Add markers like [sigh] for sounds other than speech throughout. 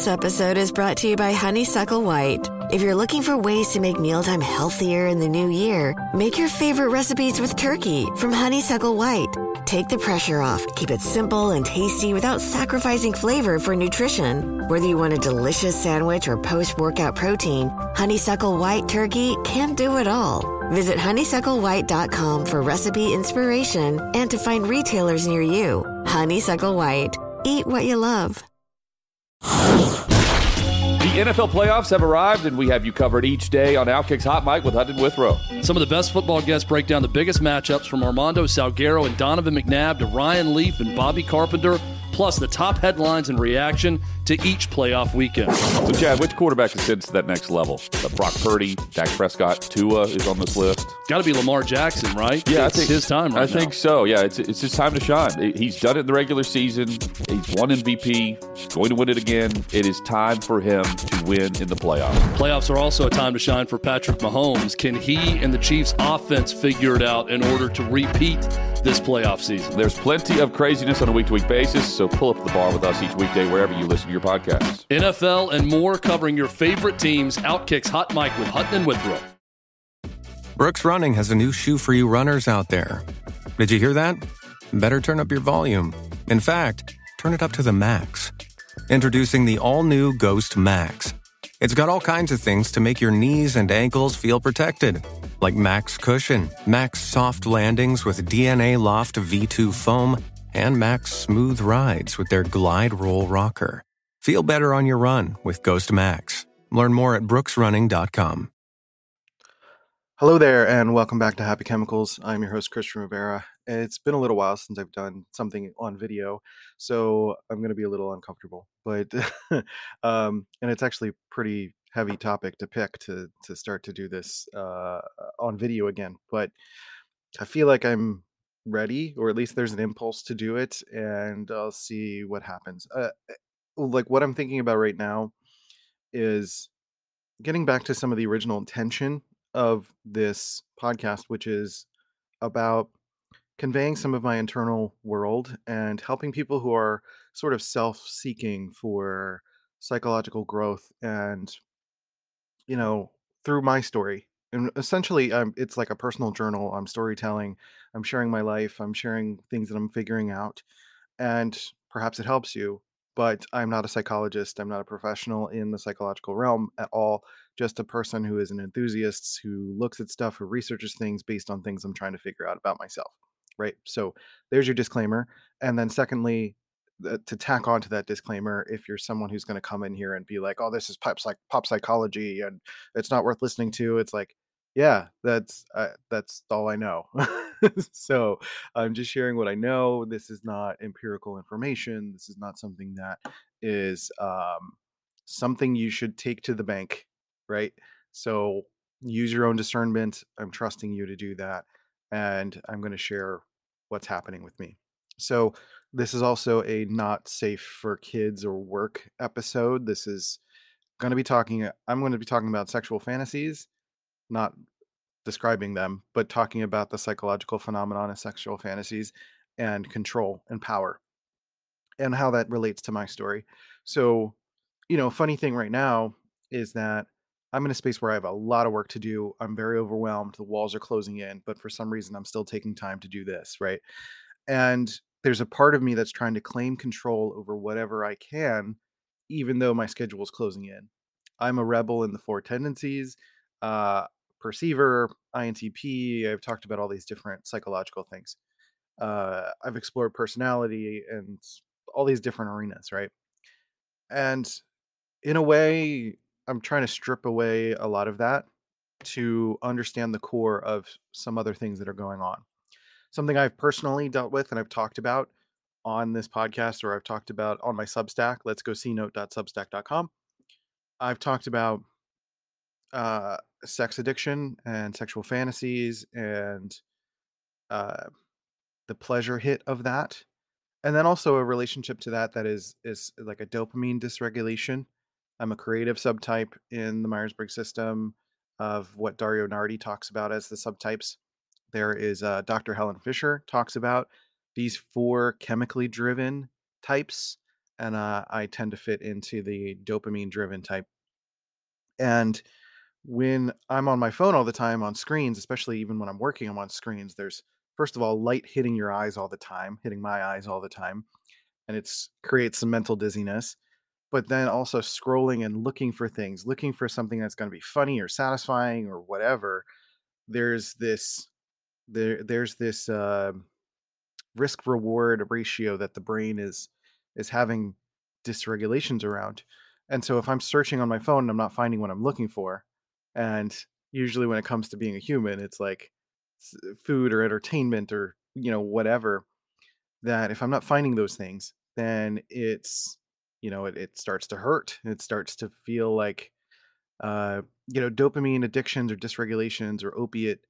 This episode is brought to you by Honeysuckle White. If you're looking for ways to make mealtime healthier in the new year, make your favorite recipes with turkey from Honeysuckle White. Take the pressure off, keep it simple and tasty without sacrificing flavor for nutrition. Whether you want a delicious sandwich or post workout protein, Honeysuckle White Turkey can do it all. Visit honeysucklewhite.com for recipe inspiration and to find retailers near you. Honeysuckle White. Eat what you love. The NFL playoffs have arrived, and we have you covered each day on Outkick's Hot Mic with Hutton Withrow. Some of the best football guests break down the biggest matchups from Armando Salguero and Donovan McNabb to Ryan Leaf and Bobby Carpenter plus the top headlines and reaction to each playoff weekend. So, Chad, which quarterback ascends to that next level? Uh, Brock Purdy, Dak Prescott, Tua is on this list. Got to be Lamar Jackson, right? Yeah, it's I think his time. Right I think so. Yeah, it's it's his time to shine. He's done it in the regular season. He's won MVP. He's going to win it again. It is time for him to win in the playoffs. Playoffs are also a time to shine for Patrick Mahomes. Can he and the Chiefs' offense figure it out in order to repeat this playoff season? There's plenty of craziness on a week to week basis, so pull up the bar with us each weekday wherever you listen to your podcasts. NFL and more covering your favorite teams. Outkicks Hot Mic with Hutton and Withrow. Brooks Running has a new shoe for you runners out there. Did you hear that? Better turn up your volume. In fact, turn it up to the max. Introducing the all new Ghost Max. It's got all kinds of things to make your knees and ankles feel protected, like Max Cushion, Max Soft Landings with DNA Loft V2 foam, and Max Smooth Rides with their Glide Roll Rocker. Feel better on your run with Ghost Max. Learn more at brooksrunning.com. Hello there, and welcome back to Happy Chemicals. I'm your host, Christian Rivera. It's been a little while since I've done something on video, so I'm going to be a little uncomfortable. But [laughs] um, and it's actually pretty heavy topic to pick to to start to do this uh, on video again. But I feel like I'm ready, or at least there's an impulse to do it, and I'll see what happens. Uh, like what I'm thinking about right now is getting back to some of the original intention of this podcast, which is about conveying some of my internal world and helping people who are sort of self seeking for psychological growth and, you know, through my story. And essentially, um, it's like a personal journal. I'm storytelling, I'm sharing my life, I'm sharing things that I'm figuring out. And perhaps it helps you, but I'm not a psychologist. I'm not a professional in the psychological realm at all just a person who is an enthusiast who looks at stuff who researches things based on things i'm trying to figure out about myself right so there's your disclaimer and then secondly to tack on to that disclaimer if you're someone who's going to come in here and be like oh this is pop, psych- pop psychology and it's not worth listening to it's like yeah that's uh, that's all i know [laughs] [laughs] so i'm just sharing what i know this is not empirical information this is not something that is um, something you should take to the bank right? So use your own discernment. I'm trusting you to do that. And I'm going to share what's happening with me. So this is also a not safe for kids or work episode. This is going to be talking, I'm going to be talking about sexual fantasies, not describing them, but talking about the psychological phenomenon of sexual fantasies and control and power and how that relates to my story. So, you know, funny thing right now is that I'm in a space where I have a lot of work to do. I'm very overwhelmed. The walls are closing in, but for some reason, I'm still taking time to do this, right? And there's a part of me that's trying to claim control over whatever I can, even though my schedule is closing in. I'm a rebel in the four tendencies, uh, perceiver, INTP. I've talked about all these different psychological things. Uh, I've explored personality and all these different arenas, right? And in a way, I'm trying to strip away a lot of that to understand the core of some other things that are going on. Something I've personally dealt with and I've talked about on this podcast or I've talked about on my Substack, let's go see note.substack.com. I've talked about uh, sex addiction and sexual fantasies and uh, the pleasure hit of that. And then also a relationship to that that is is like a dopamine dysregulation I'm a creative subtype in the Myers Briggs system of what Dario Nardi talks about as the subtypes. There is uh, Dr. Helen Fisher talks about these four chemically driven types, and uh, I tend to fit into the dopamine driven type. And when I'm on my phone all the time on screens, especially even when I'm working, I'm on screens. There's first of all light hitting your eyes all the time, hitting my eyes all the time, and it's creates some mental dizziness. But then also scrolling and looking for things, looking for something that's going to be funny or satisfying or whatever. There's this there there's this uh, risk reward ratio that the brain is is having dysregulations around. And so if I'm searching on my phone and I'm not finding what I'm looking for, and usually when it comes to being a human, it's like food or entertainment or you know whatever that if I'm not finding those things, then it's you know it, it starts to hurt. It starts to feel like uh, you know dopamine addictions or dysregulations or opiate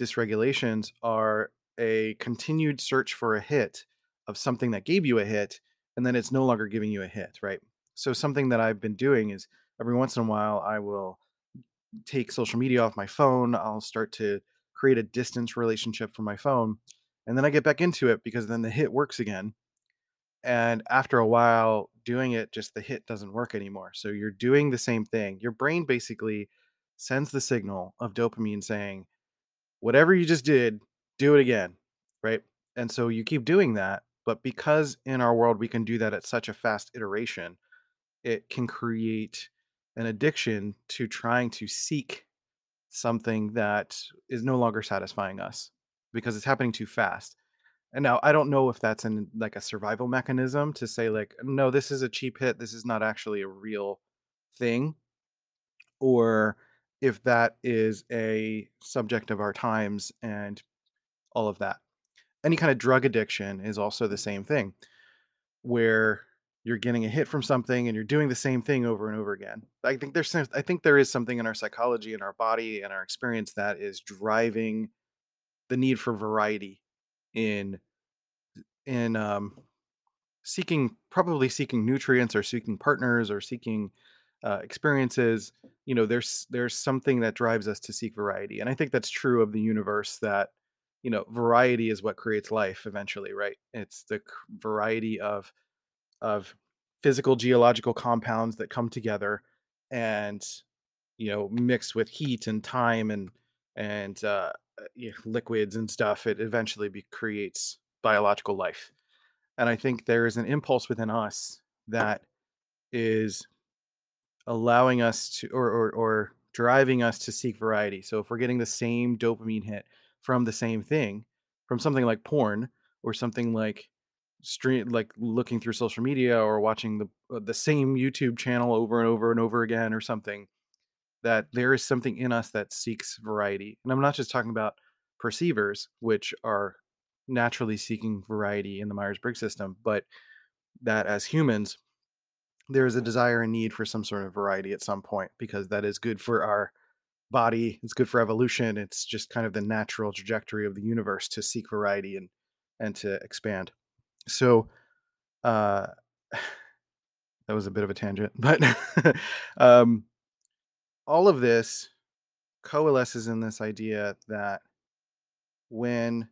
dysregulations are a continued search for a hit of something that gave you a hit and then it's no longer giving you a hit right so something that i've been doing is every once in a while i will take social media off my phone i'll start to create a distance relationship from my phone and then i get back into it because then the hit works again and after a while doing it just the hit doesn't work anymore so you're doing the same thing. Your brain basically sends the signal of dopamine saying whatever you just did do it again right? And so you keep doing that but because in our world we can do that at such a fast iteration it can create an addiction to trying to seek something that is no longer satisfying us because it's happening too fast and now I don't know if that's in like a survival mechanism to say like no this is a cheap hit this is not actually a real thing or if that is a subject of our times and all of that. Any kind of drug addiction is also the same thing where you're getting a hit from something and you're doing the same thing over and over again. I think there's I think there is something in our psychology and our body and our experience that is driving the need for variety in in um seeking probably seeking nutrients or seeking partners or seeking uh, experiences you know there's there's something that drives us to seek variety and i think that's true of the universe that you know variety is what creates life eventually right it's the variety of of physical geological compounds that come together and you know mixed with heat and time and and uh, uh you know, liquids and stuff it eventually be, creates biological life and i think there is an impulse within us that is allowing us to or, or or driving us to seek variety. So if we're getting the same dopamine hit from the same thing, from something like porn or something like stream like looking through social media or watching the uh, the same YouTube channel over and over and over again or something that there is something in us that seeks variety. And I'm not just talking about perceivers which are naturally seeking variety in the Myers-Briggs system, but that as humans there is a desire and need for some sort of variety at some point because that is good for our body it's good for evolution it's just kind of the natural trajectory of the universe to seek variety and and to expand so uh [sighs] that was a bit of a tangent but [laughs] um all of this coalesces in this idea that when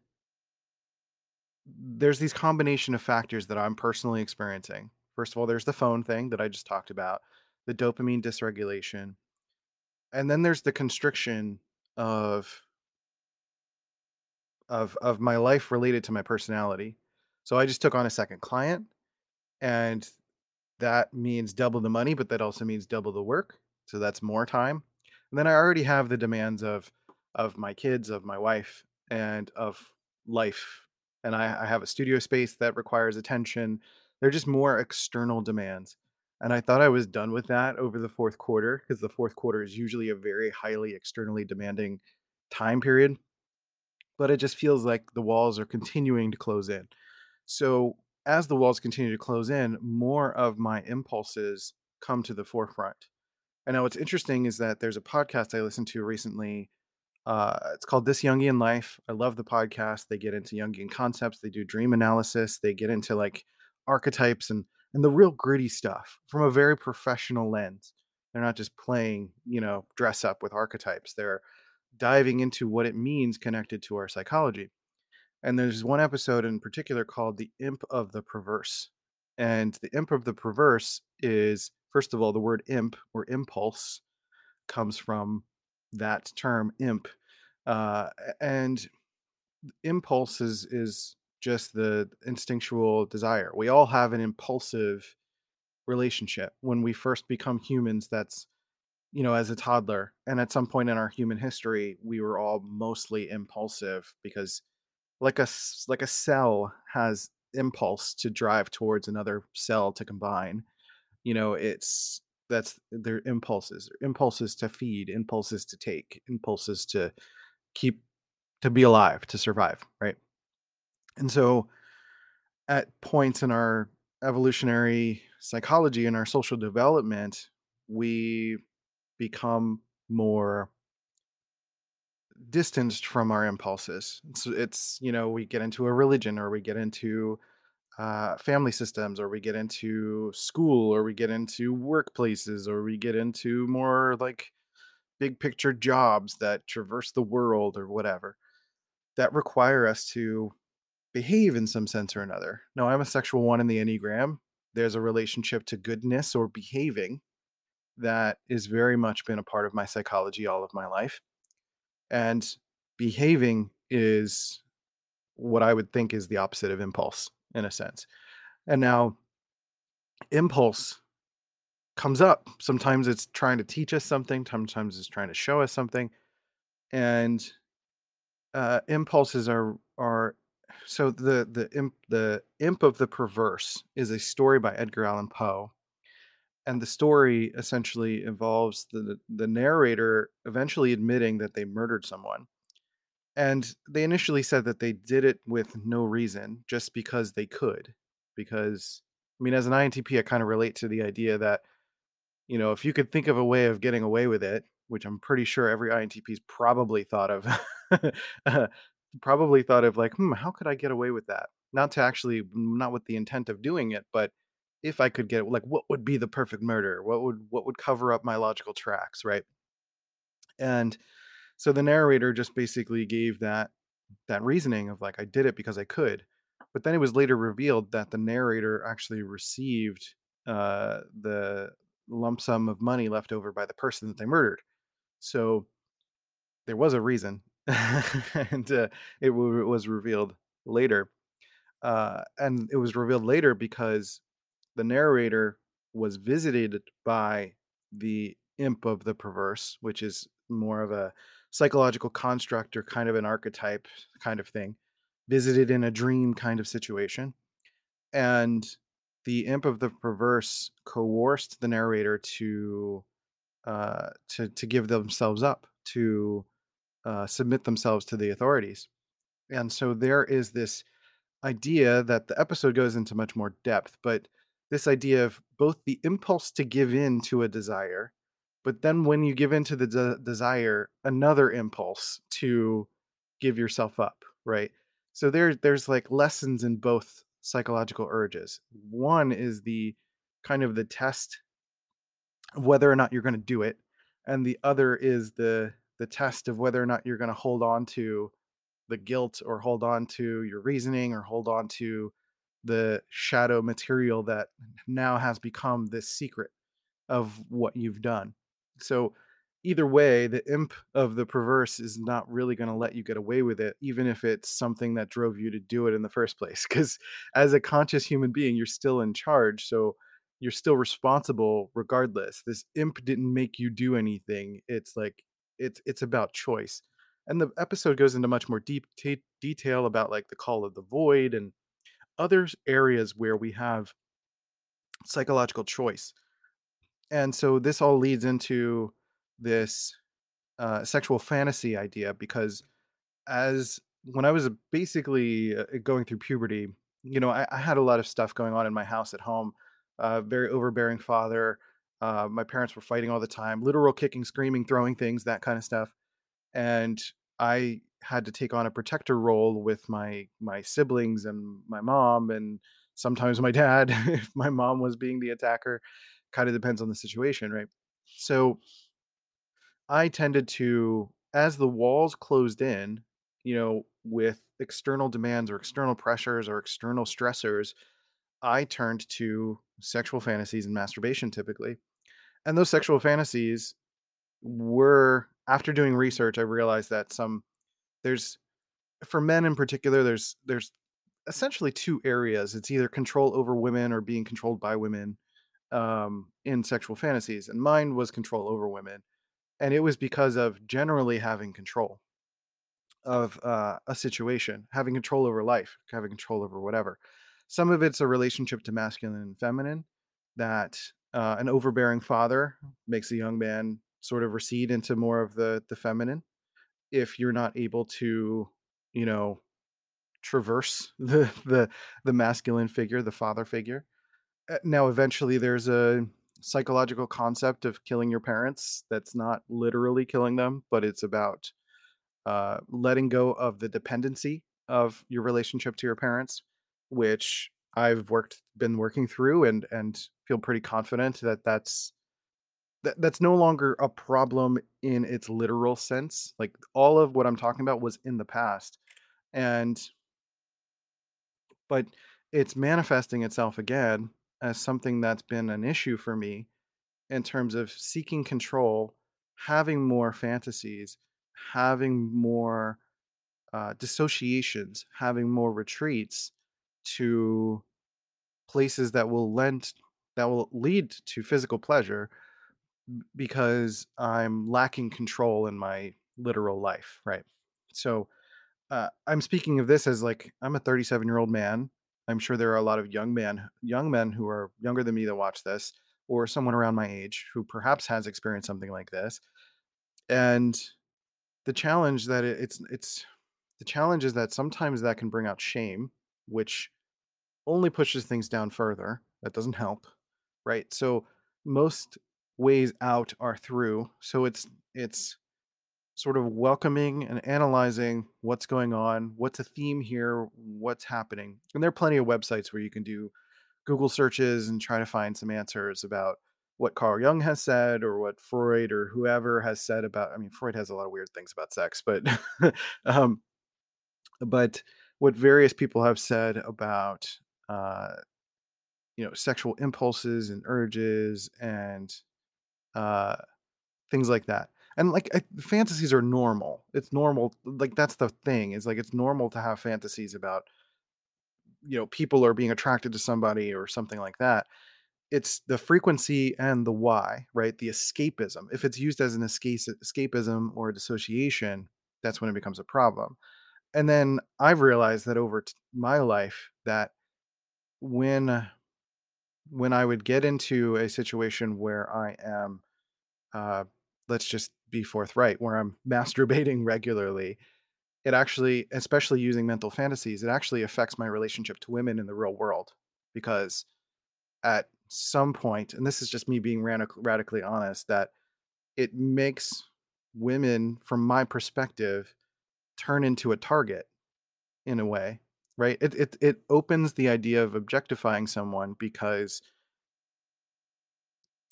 there's these combination of factors that I'm personally experiencing First of all, there's the phone thing that I just talked about, the dopamine dysregulation. And then there's the constriction of of of my life related to my personality. So I just took on a second client and that means double the money, but that also means double the work. So that's more time. And then I already have the demands of of my kids, of my wife, and of life. And I, I have a studio space that requires attention. They're just more external demands. And I thought I was done with that over the fourth quarter because the fourth quarter is usually a very highly externally demanding time period. But it just feels like the walls are continuing to close in. So, as the walls continue to close in, more of my impulses come to the forefront. And now, what's interesting is that there's a podcast I listened to recently. Uh, it's called This Jungian Life. I love the podcast. They get into Jungian concepts, they do dream analysis, they get into like archetypes and and the real gritty stuff from a very professional lens. They're not just playing, you know, dress up with archetypes. They're diving into what it means connected to our psychology. And there's one episode in particular called The Imp of the Perverse. And the imp of the perverse is, first of all, the word imp or impulse comes from that term imp. Uh, and impulse is, is just the instinctual desire. We all have an impulsive relationship. When we first become humans, that's, you know, as a toddler. And at some point in our human history, we were all mostly impulsive because like a like a cell has impulse to drive towards another cell to combine. You know, it's that's their impulses, impulses to feed, impulses to take, impulses to keep to be alive, to survive, right? And so at points in our evolutionary psychology and our social development, we become more distanced from our impulses. It's, it's you know, we get into a religion or we get into uh, family systems or we get into school or we get into workplaces or we get into more like big picture jobs that traverse the world or whatever that require us to behave in some sense or another. Now, I'm a sexual one in the Enneagram. There's a relationship to goodness or behaving that is very much been a part of my psychology all of my life. And behaving is what I would think is the opposite of impulse in a sense. And now, impulse comes up. Sometimes it's trying to teach us something, sometimes it's trying to show us something. And uh, impulses are are so the the imp the imp of the perverse is a story by Edgar Allan Poe, and the story essentially involves the the narrator eventually admitting that they murdered someone, and they initially said that they did it with no reason, just because they could, because I mean, as an INTP, I kind of relate to the idea that you know if you could think of a way of getting away with it, which I'm pretty sure every INTP's probably thought of. [laughs] probably thought of like, hmm, how could I get away with that? Not to actually, not with the intent of doing it, but if I could get like, what would be the perfect murder? What would what would cover up my logical tracks, right? And so the narrator just basically gave that that reasoning of like, I did it because I could. But then it was later revealed that the narrator actually received uh, the lump sum of money left over by the person that they murdered. So there was a reason, [laughs] and uh, it, w- it was revealed later. Uh, and it was revealed later because the narrator was visited by the imp of the perverse, which is more of a psychological construct or kind of an archetype kind of thing, visited in a dream kind of situation. And the imp of the perverse coerced the narrator to uh, to to give themselves up to uh, submit themselves to the authorities. And so there is this idea that the episode goes into much more depth, but this idea of both the impulse to give in to a desire, but then when you give in to the de- desire, another impulse to give yourself up, right? So there, there's like lessons in both psychological urges. One is the kind of the test of whether or not you're going to do it, and the other is the the test of whether or not you're going to hold on to the guilt or hold on to your reasoning or hold on to the shadow material that now has become this secret of what you've done. So either way, the imp of the perverse is not really going to let you get away with it, even if it's something that drove you to do it in the first place. Because as a conscious human being, you're still in charge. So you're still responsible regardless. This imp didn't make you do anything. It's like it's it's about choice. And the episode goes into much more deep t- detail about like the call of the void and other areas where we have psychological choice. And so this all leads into this uh, sexual fantasy idea because as when I was basically uh, going through puberty, you know, I, I, had a lot of stuff going on in my house at home. Uh, very overbearing father. Uh, my parents were fighting all the time, literal kicking, screaming, throwing things, that kind of stuff. And I had to take on a protector role with my my siblings and my mom and sometimes my dad [laughs] if my mom was being the attacker kind of depends on the situation right so i tended to as the walls closed in you know with external demands or external pressures or external stressors I turned to sexual fantasies and masturbation typically. And those sexual fantasies were after doing research, I realized that some there's for men in particular, there's there's essentially two areas. It's either control over women or being controlled by women um, in sexual fantasies, and mine was control over women, and it was because of generally having control of uh, a situation, having control over life, having control over whatever. Some of it's a relationship to masculine and feminine, that uh, an overbearing father makes a young man sort of recede into more of the the feminine if you're not able to, you know, traverse [laughs] the the the masculine figure, the father figure. Uh, Now, eventually, there's a psychological concept of killing your parents. That's not literally killing them, but it's about uh, letting go of the dependency of your relationship to your parents, which I've worked been working through and and feel pretty confident that that's that, that's no longer a problem in its literal sense. Like all of what I'm talking about was in the past. And but it's manifesting itself again as something that's been an issue for me in terms of seeking control, having more fantasies, having more uh, dissociations, having more retreats to places that will lend that will lead to physical pleasure because I'm lacking control in my literal life, right? So uh, I'm speaking of this as like I'm a 37 year old man. I'm sure there are a lot of young men, young men who are younger than me that watch this, or someone around my age who perhaps has experienced something like this. And the challenge that it, it's it's the challenge is that sometimes that can bring out shame, which only pushes things down further. That doesn't help, right? So most ways out are through. So it's it's sort of welcoming and analyzing what's going on, what's a theme here, what's happening. And there are plenty of websites where you can do Google searches and try to find some answers about what Carl Jung has said or what Freud or whoever has said about I mean Freud has a lot of weird things about sex, but [laughs] um but what various people have said about uh you know sexual impulses and urges and uh things like that. And like I, fantasies are normal. It's normal like that's the thing is like it's normal to have fantasies about you know people are being attracted to somebody or something like that. It's the frequency and the why right? The escapism. If it's used as an escape, escapism or dissociation that's when it becomes a problem. And then i've realized that over t- my life that when when i would get into a situation where i am uh, let's just be forthright, where I'm masturbating [laughs] regularly, it actually, especially using mental fantasies, it actually affects my relationship to women in the real world. Because at some point, and this is just me being radic- radically honest, that it makes women, from my perspective, turn into a target in a way, right? It, it, it opens the idea of objectifying someone because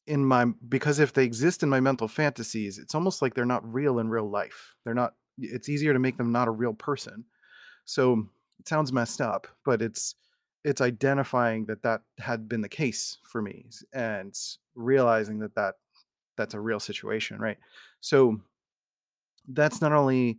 in my because if they exist in my mental fantasies, it's almost like they're not real in real life. They're not it's easier to make them not a real person. So it sounds messed up, but it's it's identifying that that had been the case for me and realizing that that that's a real situation, right? So that's not only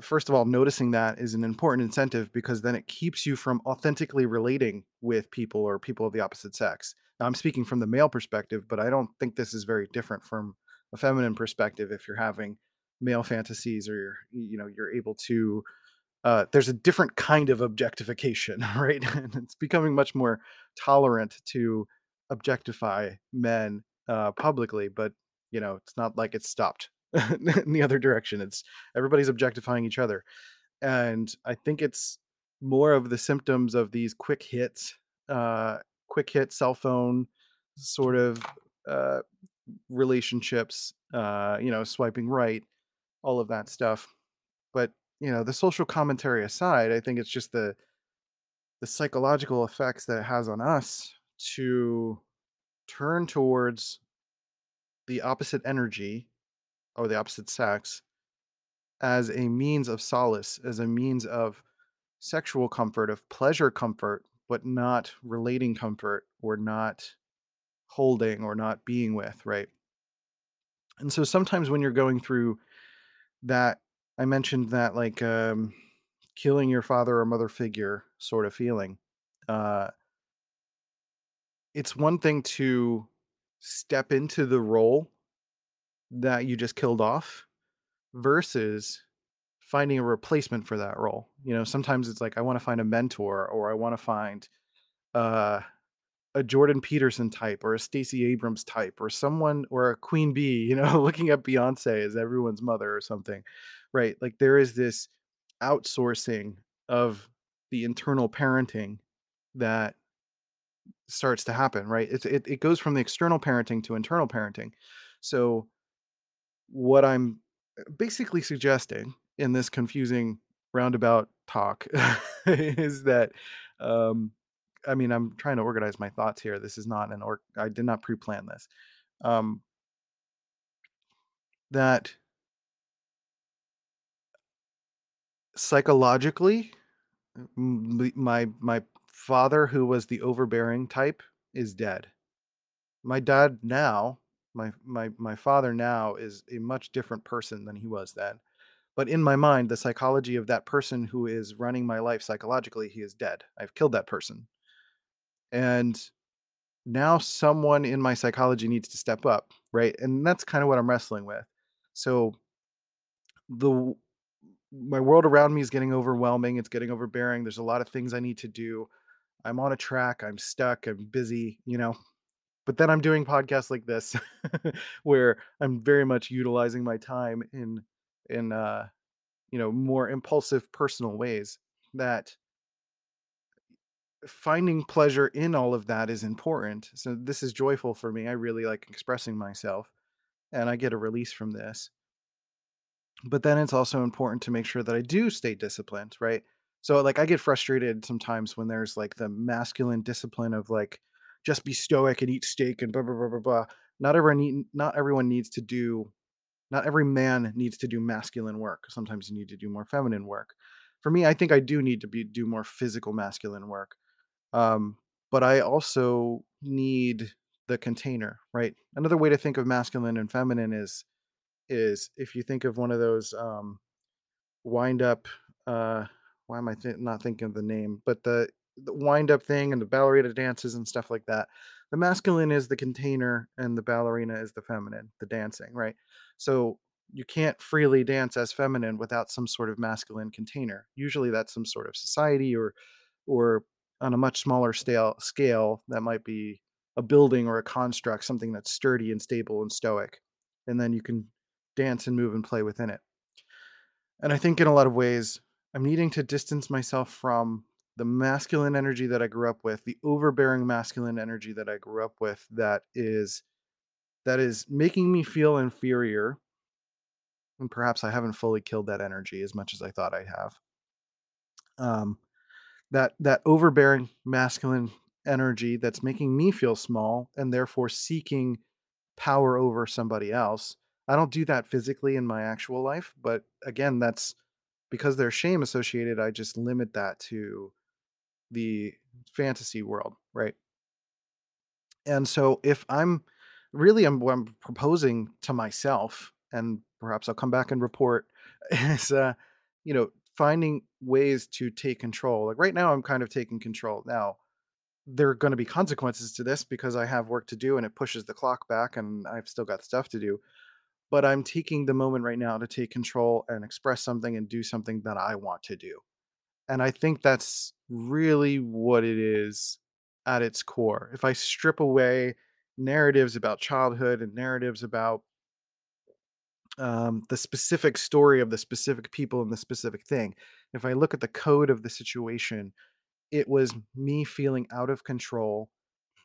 first of all, noticing that is an important incentive because then it keeps you from authentically relating with people or people of the opposite sex. I'm speaking from the male perspective, but I don't think this is very different from a feminine perspective. If you're having male fantasies or you're, you know, you're able to, uh, there's a different kind of objectification, [laughs] right? and it's becoming much more tolerant to objectify men uh, publicly, but you know, it's not like it's stopped [laughs] in the other direction. It's everybody's objectifying each other and i think it's more of the symptoms of these quick hits uh quick hit cell phone sort of uh relationships uh you know swiping right all of that stuff. But you know the social commentary aside i think it's just the the psychological effects that it has on us to turn towards the opposite energy or the opposite sex as a means of solace, as a means of sexual comfort, of pleasure comfort, but not relating comfort or not holding or not being with, right? And so sometimes when you're going through that, I mentioned that like um, killing your father or mother figure sort of feeling. Uh, it's one thing to step into the role that you just killed off versus finding a replacement for that role. You know, sometimes it's like I want to find a mentor or I want to find uh a Jordan Peterson type or a Stacey Abrams type or someone or a Queen Bee, [laughs] you know, looking at Beyonce as everyone's mother or something. Right? Like there is this outsourcing of the internal parenting that starts to happen, right? It, it it goes from the external parenting to internal parenting. So what I'm uh, basically suggesting in this confusing roundabout talk [laughs] is that um I mean I'm trying to organize my thoughts here. This is not an or I did not pre-plan this. Um that psychologically my my father who was the overbearing type is dead. My dad now, my my my father now is a much different person than he was then. But in my mind, the psychology of that person who is running my life psychologically, he is dead. I've killed that person. And now someone in my psychology needs to step up, right? And that's kind of what I'm wrestling with. So the my world around me is getting overwhelming, it's getting overbearing. There's a lot of things I need to do. I'm on a track, I'm stuck, I'm busy, you know. But then I'm doing podcasts like this [laughs] where I'm very much utilizing my time in in uh you know more impulsive personal ways that finding pleasure in all of that is important. So this is joyful for me. I really like expressing myself and I get a release from this. But then it's also important to make sure that I do stay disciplined, right? So like I get frustrated sometimes when there's like the masculine discipline of like just be stoic and eat steak and blah blah blah blah blah. Not everyone need, not everyone needs to do not every man needs to do masculine work. Sometimes you need to do more feminine work. For me, I think I do need to be do more physical masculine work. Um, but I also need the container, right? Another way to think of masculine and feminine is is if you think of one of those um, wind up uh, why am I th- not thinking of the name? But the, the wind up thing and the ballerina dances and stuff like that. The masculine is the container and the ballerina is the feminine, the dancing, right? So you can't freely dance as feminine without some sort of masculine container. Usually that's some sort of society or or on a much smaller scale scale that might be a building or a construct, something that's sturdy and stable and stoic. And then you can dance and move and play within it. And I think in a lot of ways, I'm needing to distance myself from the masculine energy that I grew up with, the overbearing masculine energy that I grew up with that is that is making me feel inferior. And perhaps I haven't fully killed that energy as much as I thought I have. Um that that overbearing masculine energy that's making me feel small and therefore seeking power over somebody else. I don't do that physically in my actual life, but again, that's because there's shame associated, I just limit that to the fantasy world, right? And so if I'm really I'm what I'm proposing to myself, and perhaps I'll come back and report, [laughs] is uh, you know, finding ways to take control. Like right now I'm kind of taking control. Now, there are going to be consequences to this because I have work to do and it pushes the clock back and I've still got stuff to do but I'm taking the moment right now to take control and express something and do something that I want to do. And I think that's really what it is at its core. If I strip away narratives about childhood and narratives about um, the specific story of the specific people and the specific thing, if I look at the code of the situation, it was me feeling out of control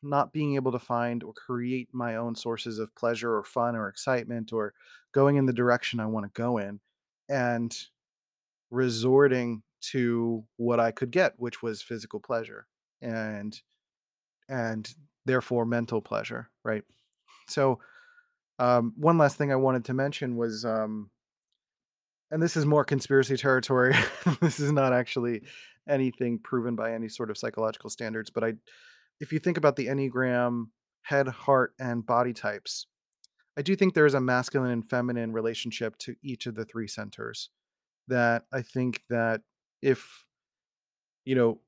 not being able to find or create my own sources of pleasure or fun or excitement or going in the direction I want to go in and resorting to what I could get, which was physical pleasure and and therefore mental pleasure, right? So um, one last thing I wanted to mention was um, and this is more conspiracy territory. [laughs] this is not actually anything proven by any sort of psychological standards, but I if you think about the Enneagram head, heart, and body types, I do think there is a masculine and feminine relationship to each of the three centers. That I think that if, you know,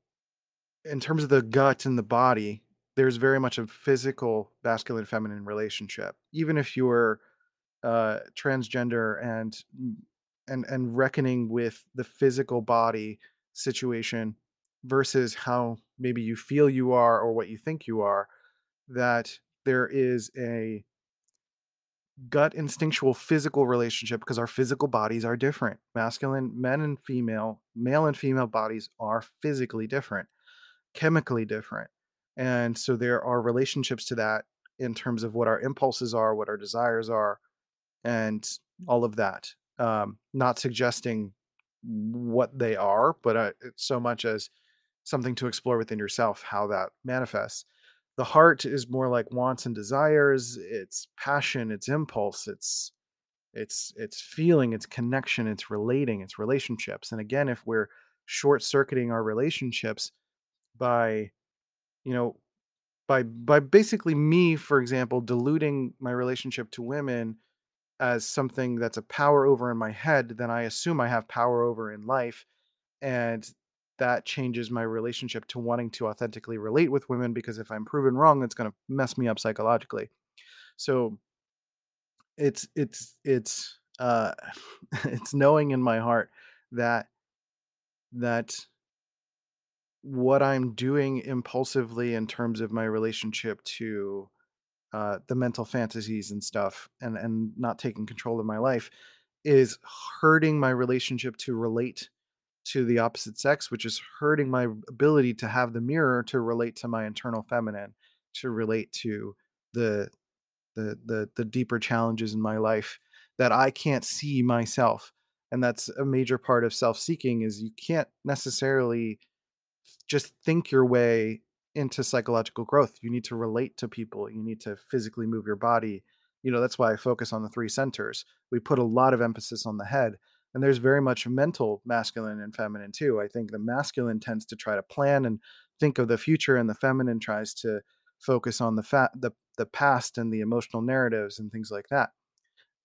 in terms of the gut and the body, there's very much a physical masculine feminine relationship. Even if you're uh, transgender and and and reckoning with the physical body situation versus how maybe you feel you are or what you think you are, that there is a gut instinctual physical relationship because our physical bodies are different. Masculine men and female, male and female bodies are physically different, chemically different. And so there are relationships to that in terms of what our impulses are, what our desires are, and all of that. Um, not suggesting what they are, but uh, so much as something to explore within yourself how that manifests. The heart is more like wants and desires, it's passion, it's impulse, it's it's it's feeling, it's connection, it's relating, it's relationships. And again, if we're short circuiting our relationships by you know by by basically me for example diluting my relationship to women as something that's a power over in my head, then I assume I have power over in life. And that changes my relationship to wanting to authentically relate with women because if I'm proven wrong, it's going to mess me up psychologically. So it's it's it's uh [laughs] it's knowing in my heart that that what I'm doing impulsively in terms of my relationship to uh, the mental fantasies and stuff and and not taking control of my life is hurting my relationship to relate to the opposite sex which is hurting my ability to have the mirror to relate to my internal feminine to relate to the the the, the deeper challenges in my life that I can't see myself and that's a major part of self-seeking is you can't necessarily just think your way into psychological growth. You need to relate to people. You need to physically move your body. You know, that's why I focus on the three centers. We put a lot of emphasis on the head. And there's very much mental masculine and feminine too. I think the masculine tends to try to plan and think of the future, and the feminine tries to focus on the fat the the past and the emotional narratives and things like that.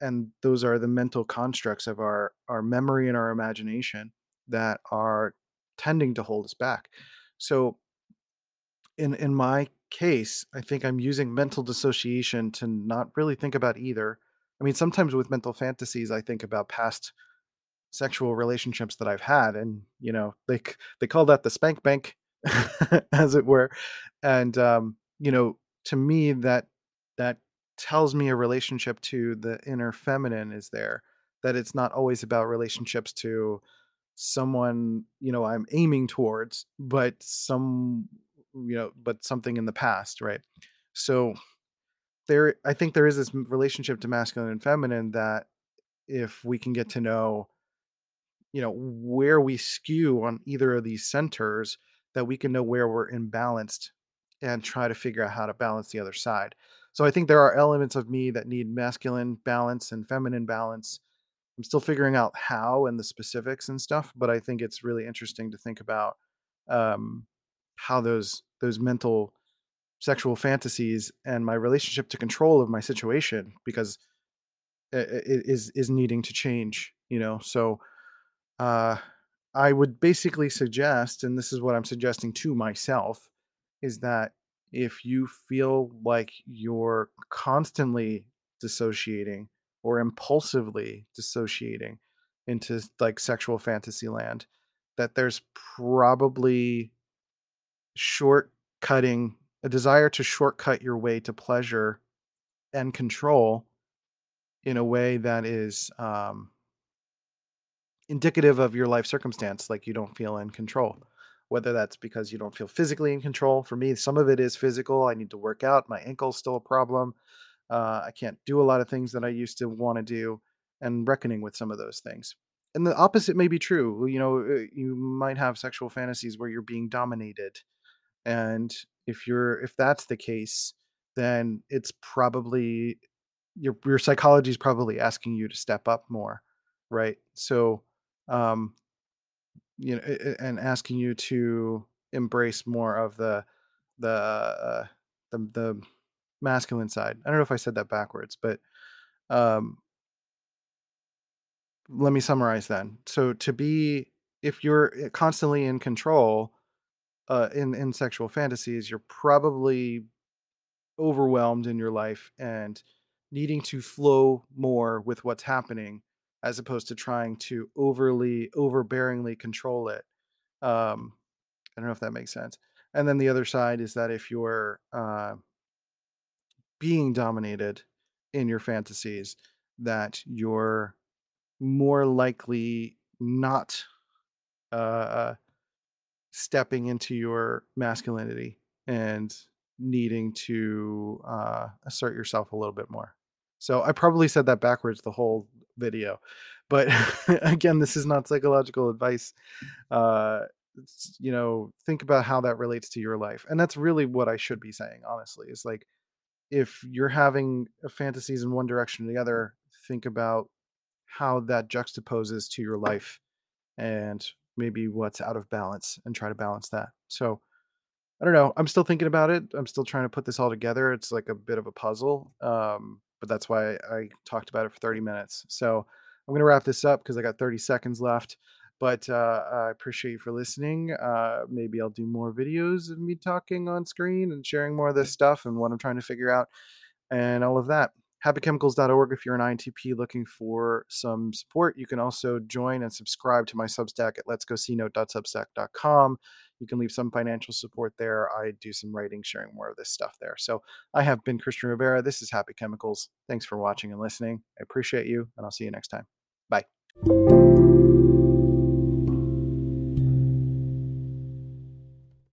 And those are the mental constructs of our our memory and our imagination that are tending to hold us back. So in in my case, I think I'm using mental dissociation to not really think about either. I mean, sometimes with mental fantasies, I think about past sexual relationships that I've had, and you know, they they call that the spank bank, [laughs] as it were, and um, you know, to me that that tells me a relationship to the inner feminine is there. That it's not always about relationships to someone you know I'm aiming towards, but some you know, but something in the past, right? So there, I think there is this relationship to masculine and feminine that if we can get to know, you know, where we skew on either of these centers, that we can know where we're imbalanced and try to figure out how to balance the other side. So I think there are elements of me that need masculine balance and feminine balance. I'm still figuring out how and the specifics and stuff, but I think it's really interesting to think about um, how those those mental sexual fantasies and my relationship to control of my situation because it is is needing to change you know so uh i would basically suggest and this is what i'm suggesting to myself is that if you feel like you're constantly dissociating or impulsively dissociating into like sexual fantasy land that there's probably shortcutting a desire to shortcut your way to pleasure and control in a way that is um, indicative of your life circumstance, like you don't feel in control. Whether that's because you don't feel physically in control. For me, some of it is physical. I need to work out. My ankle's still a problem. Uh, I can't do a lot of things that I used to want to do, and reckoning with some of those things. And the opposite may be true. You know, uh, you might have sexual fantasies where you're being dominated and if you're if that's the case then it's probably your your psychology is probably asking you to step up more right? So, um, you know, and asking you to embrace more of the the uh, the the masculine side. I don't know if I said that backwards, but um, let me summarize then. So to be if you're eh, constantly in control uh, in in sexual fantasies, you're probably overwhelmed in your life and needing to flow more with what's happening as opposed to trying to overly overbearingly control it um i don't know if that makes sense and then the other side is that if you're uh, being dominated in your fantasies that you're more likely not uh, uh stepping into your masculinity and needing to uh, assert yourself a little bit more. So I probably said that backwards the whole video, but [laughs] again, this is not psychological advice. Uh, you know, think about how that relates to your life, and that's really what I should be saying. Honestly, is like if you're having fantasies in one direction or the other, think about how that juxtaposes to your life and maybe what's out of balance and try to balance that. So I don't know. I'm still thinking about it. I'm still trying to put this all together. It's like a bit of a puzzle. Um, but that's why I talked about it for 30 minutes. So I'm going to wrap this up because I got 30 seconds left. But uh, I appreciate you for listening. Uh, maybe I'll do more videos of me talking on screen and sharing more of this stuff and what I'm trying to figure out and all of that happychemicals.org if you're an INTP looking for some support. You can also join and subscribe to my Substack at letsgocnote.substack.com. You can leave some financial support there. I do some writing, sharing more of this stuff there. So I have been Christian Rivera. This is Happy Chemicals. Thanks for watching and listening. I appreciate you, and I'll see you next time. Bye.